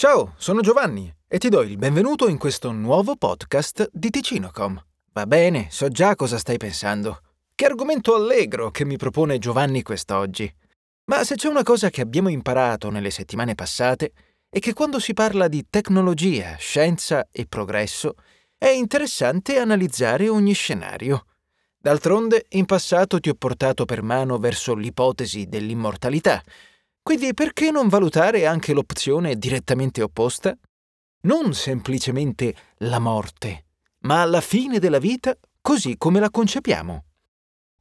Ciao, sono Giovanni e ti do il benvenuto in questo nuovo podcast di Ticinocom. Va bene, so già cosa stai pensando. Che argomento allegro che mi propone Giovanni quest'oggi. Ma se c'è una cosa che abbiamo imparato nelle settimane passate è che quando si parla di tecnologia, scienza e progresso è interessante analizzare ogni scenario. D'altronde, in passato ti ho portato per mano verso l'ipotesi dell'immortalità, quindi perché non valutare anche l'opzione direttamente opposta? Non semplicemente la morte, ma la fine della vita così come la concepiamo.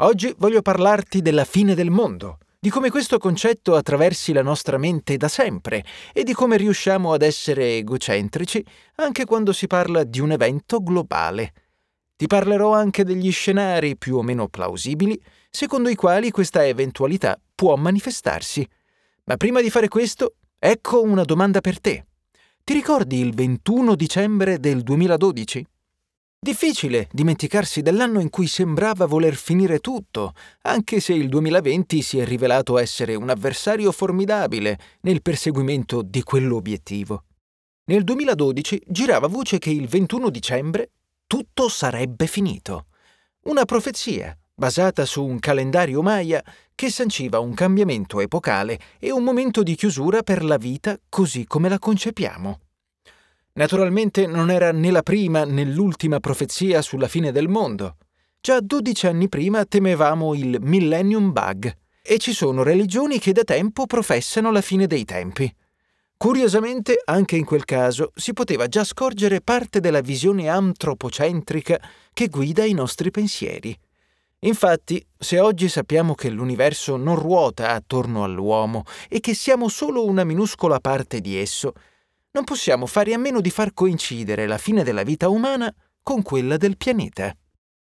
Oggi voglio parlarti della fine del mondo, di come questo concetto attraversi la nostra mente da sempre e di come riusciamo ad essere egocentrici anche quando si parla di un evento globale. Ti parlerò anche degli scenari più o meno plausibili secondo i quali questa eventualità può manifestarsi ma prima di fare questo, ecco una domanda per te. Ti ricordi il 21 dicembre del 2012? Difficile dimenticarsi dell'anno in cui sembrava voler finire tutto, anche se il 2020 si è rivelato essere un avversario formidabile nel perseguimento di quell'obiettivo. Nel 2012 girava voce che il 21 dicembre tutto sarebbe finito. Una profezia, basata su un calendario Maya che sanciva un cambiamento epocale e un momento di chiusura per la vita così come la concepiamo. Naturalmente non era né la prima né l'ultima profezia sulla fine del mondo. Già 12 anni prima temevamo il Millennium Bug e ci sono religioni che da tempo professano la fine dei tempi. Curiosamente, anche in quel caso si poteva già scorgere parte della visione antropocentrica che guida i nostri pensieri. Infatti, se oggi sappiamo che l'universo non ruota attorno all'uomo e che siamo solo una minuscola parte di esso, non possiamo fare a meno di far coincidere la fine della vita umana con quella del pianeta.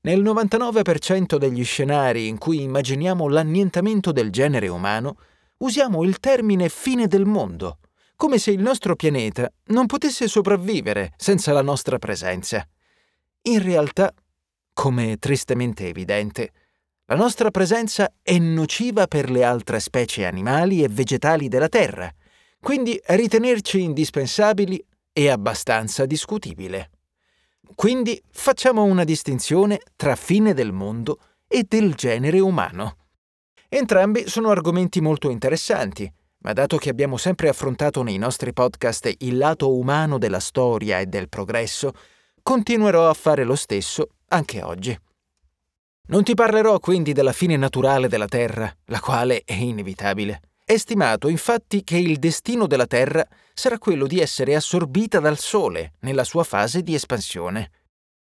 Nel 99% degli scenari in cui immaginiamo l'annientamento del genere umano, usiamo il termine fine del mondo, come se il nostro pianeta non potesse sopravvivere senza la nostra presenza. In realtà come tristemente evidente, la nostra presenza è nociva per le altre specie animali e vegetali della Terra, quindi ritenerci indispensabili è abbastanza discutibile. Quindi facciamo una distinzione tra fine del mondo e del genere umano. Entrambi sono argomenti molto interessanti, ma dato che abbiamo sempre affrontato nei nostri podcast il lato umano della storia e del progresso, continuerò a fare lo stesso anche oggi. Non ti parlerò quindi della fine naturale della Terra, la quale è inevitabile. È stimato infatti che il destino della Terra sarà quello di essere assorbita dal Sole nella sua fase di espansione.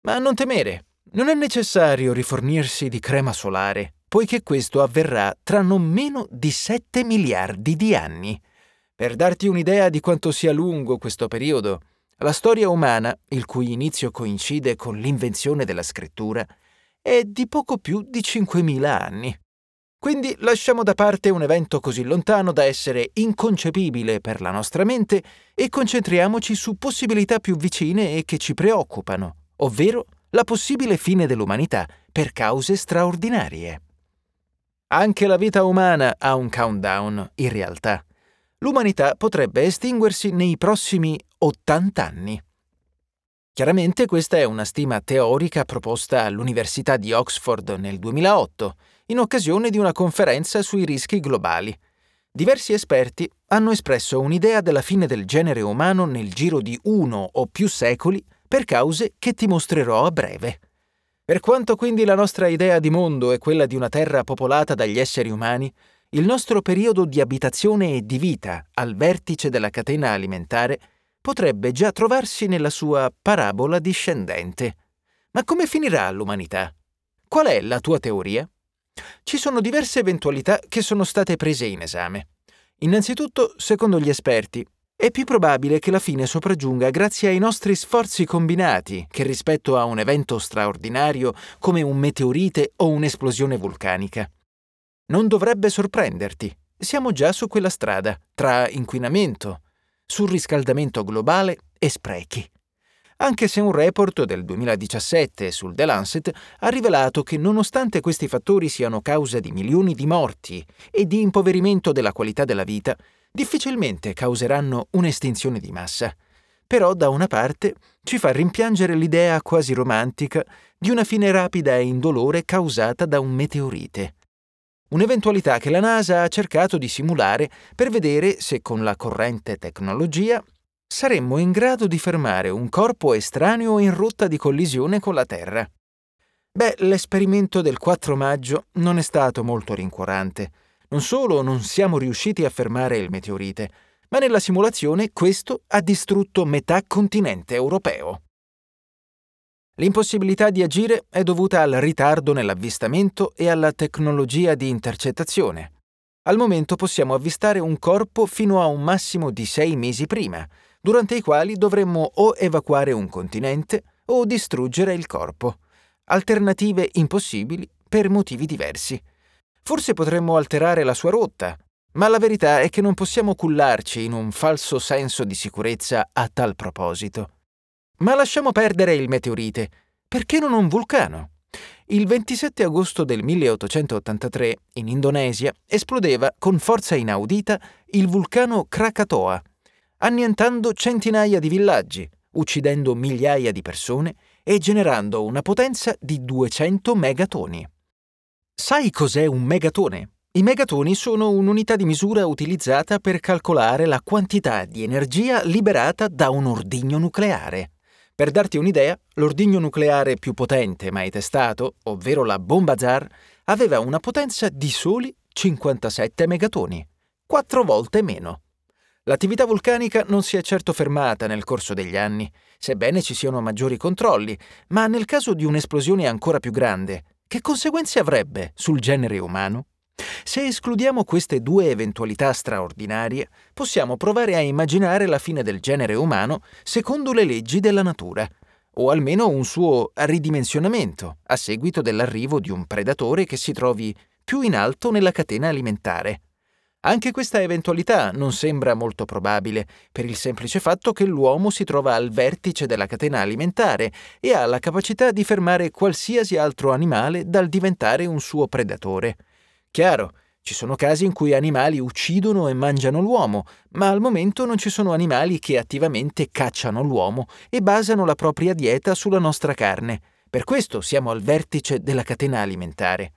Ma non temere, non è necessario rifornirsi di crema solare, poiché questo avverrà tra non meno di 7 miliardi di anni. Per darti un'idea di quanto sia lungo questo periodo, la storia umana, il cui inizio coincide con l'invenzione della scrittura, è di poco più di 5.000 anni. Quindi lasciamo da parte un evento così lontano da essere inconcepibile per la nostra mente e concentriamoci su possibilità più vicine e che ci preoccupano, ovvero la possibile fine dell'umanità per cause straordinarie. Anche la vita umana ha un countdown, in realtà l'umanità potrebbe estinguersi nei prossimi 80 anni. Chiaramente questa è una stima teorica proposta all'Università di Oxford nel 2008, in occasione di una conferenza sui rischi globali. Diversi esperti hanno espresso un'idea della fine del genere umano nel giro di uno o più secoli per cause che ti mostrerò a breve. Per quanto quindi la nostra idea di mondo è quella di una Terra popolata dagli esseri umani, il nostro periodo di abitazione e di vita al vertice della catena alimentare potrebbe già trovarsi nella sua parabola discendente. Ma come finirà l'umanità? Qual è la tua teoria? Ci sono diverse eventualità che sono state prese in esame. Innanzitutto, secondo gli esperti, è più probabile che la fine sopraggiunga grazie ai nostri sforzi combinati che rispetto a un evento straordinario come un meteorite o un'esplosione vulcanica. Non dovrebbe sorprenderti. Siamo già su quella strada, tra inquinamento, surriscaldamento globale e sprechi. Anche se un report del 2017 sul The Lancet ha rivelato che nonostante questi fattori siano causa di milioni di morti e di impoverimento della qualità della vita, difficilmente causeranno un'estinzione di massa. Però da una parte ci fa rimpiangere l'idea quasi romantica di una fine rapida e indolore causata da un meteorite. Un'eventualità che la NASA ha cercato di simulare per vedere se con la corrente tecnologia saremmo in grado di fermare un corpo estraneo in rotta di collisione con la Terra. Beh, l'esperimento del 4 maggio non è stato molto rincuorante. Non solo non siamo riusciti a fermare il meteorite, ma nella simulazione questo ha distrutto metà continente europeo. L'impossibilità di agire è dovuta al ritardo nell'avvistamento e alla tecnologia di intercettazione. Al momento possiamo avvistare un corpo fino a un massimo di sei mesi prima, durante i quali dovremmo o evacuare un continente o distruggere il corpo. Alternative impossibili per motivi diversi. Forse potremmo alterare la sua rotta, ma la verità è che non possiamo cullarci in un falso senso di sicurezza a tal proposito. Ma lasciamo perdere il meteorite. Perché non un vulcano? Il 27 agosto del 1883, in Indonesia, esplodeva con forza inaudita il vulcano Krakatoa, annientando centinaia di villaggi, uccidendo migliaia di persone e generando una potenza di 200 megatoni. Sai cos'è un megatone? I megatoni sono un'unità di misura utilizzata per calcolare la quantità di energia liberata da un ordigno nucleare. Per darti un'idea, l'ordigno nucleare più potente mai testato, ovvero la bomba Zar, aveva una potenza di soli 57 megatoni, quattro volte meno. L'attività vulcanica non si è certo fermata nel corso degli anni, sebbene ci siano maggiori controlli, ma nel caso di un'esplosione ancora più grande, che conseguenze avrebbe sul genere umano? Se escludiamo queste due eventualità straordinarie, possiamo provare a immaginare la fine del genere umano secondo le leggi della natura, o almeno un suo ridimensionamento a seguito dell'arrivo di un predatore che si trovi più in alto nella catena alimentare. Anche questa eventualità non sembra molto probabile, per il semplice fatto che l'uomo si trova al vertice della catena alimentare e ha la capacità di fermare qualsiasi altro animale dal diventare un suo predatore. Chiaro, ci sono casi in cui animali uccidono e mangiano l'uomo, ma al momento non ci sono animali che attivamente cacciano l'uomo e basano la propria dieta sulla nostra carne. Per questo siamo al vertice della catena alimentare.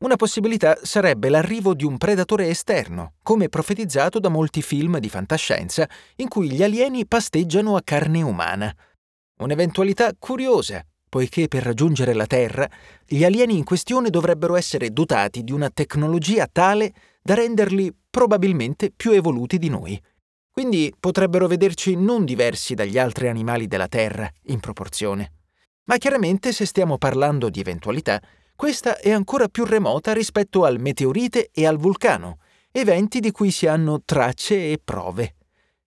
Una possibilità sarebbe l'arrivo di un predatore esterno, come profetizzato da molti film di fantascienza in cui gli alieni pasteggiano a carne umana. Un'eventualità curiosa, poiché per raggiungere la Terra gli alieni in questione dovrebbero essere dotati di una tecnologia tale da renderli probabilmente più evoluti di noi. Quindi potrebbero vederci non diversi dagli altri animali della Terra, in proporzione. Ma chiaramente se stiamo parlando di eventualità, questa è ancora più remota rispetto al meteorite e al vulcano, eventi di cui si hanno tracce e prove.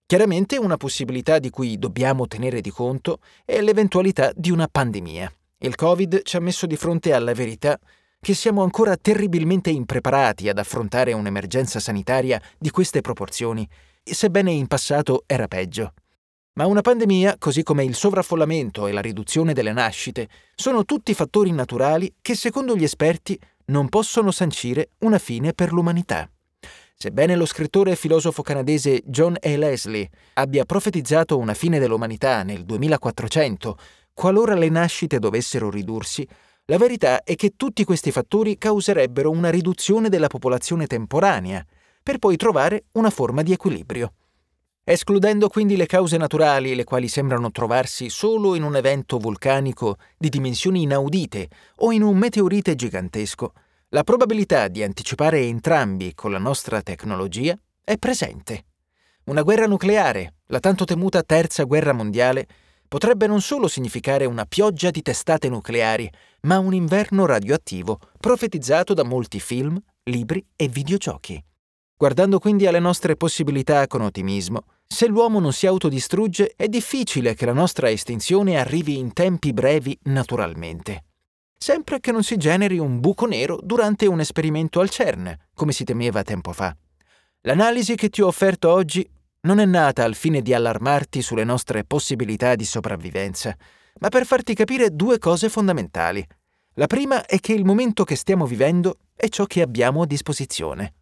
Chiaramente una possibilità di cui dobbiamo tenere di conto è l'eventualità di una pandemia. Il Covid ci ha messo di fronte alla verità che siamo ancora terribilmente impreparati ad affrontare un'emergenza sanitaria di queste proporzioni, sebbene in passato era peggio. Ma una pandemia, così come il sovraffollamento e la riduzione delle nascite, sono tutti fattori naturali che, secondo gli esperti, non possono sancire una fine per l'umanità. Sebbene lo scrittore e filosofo canadese John A. Leslie abbia profetizzato una fine dell'umanità nel 2400, qualora le nascite dovessero ridursi, la verità è che tutti questi fattori causerebbero una riduzione della popolazione temporanea, per poi trovare una forma di equilibrio. Escludendo quindi le cause naturali, le quali sembrano trovarsi solo in un evento vulcanico di dimensioni inaudite o in un meteorite gigantesco, la probabilità di anticipare entrambi con la nostra tecnologia è presente. Una guerra nucleare, la tanto temuta terza guerra mondiale, potrebbe non solo significare una pioggia di testate nucleari, ma un inverno radioattivo profetizzato da molti film, libri e videogiochi. Guardando quindi alle nostre possibilità con ottimismo, se l'uomo non si autodistrugge è difficile che la nostra estinzione arrivi in tempi brevi naturalmente sempre che non si generi un buco nero durante un esperimento al CERN, come si temeva tempo fa. L'analisi che ti ho offerto oggi non è nata al fine di allarmarti sulle nostre possibilità di sopravvivenza, ma per farti capire due cose fondamentali. La prima è che il momento che stiamo vivendo è ciò che abbiamo a disposizione.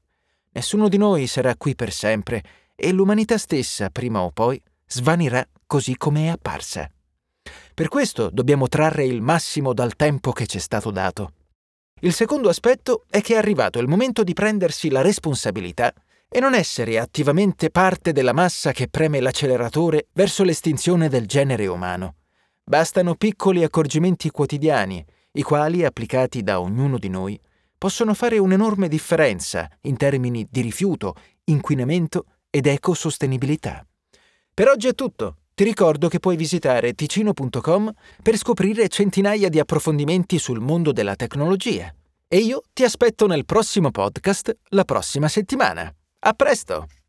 Nessuno di noi sarà qui per sempre e l'umanità stessa, prima o poi, svanirà così come è apparsa. Per questo dobbiamo trarre il massimo dal tempo che ci è stato dato. Il secondo aspetto è che è arrivato il momento di prendersi la responsabilità e non essere attivamente parte della massa che preme l'acceleratore verso l'estinzione del genere umano. Bastano piccoli accorgimenti quotidiani, i quali, applicati da ognuno di noi, possono fare un'enorme differenza in termini di rifiuto, inquinamento ed ecosostenibilità. Per oggi è tutto. Ti ricordo che puoi visitare ticino.com per scoprire centinaia di approfondimenti sul mondo della tecnologia. E io ti aspetto nel prossimo podcast la prossima settimana. A presto!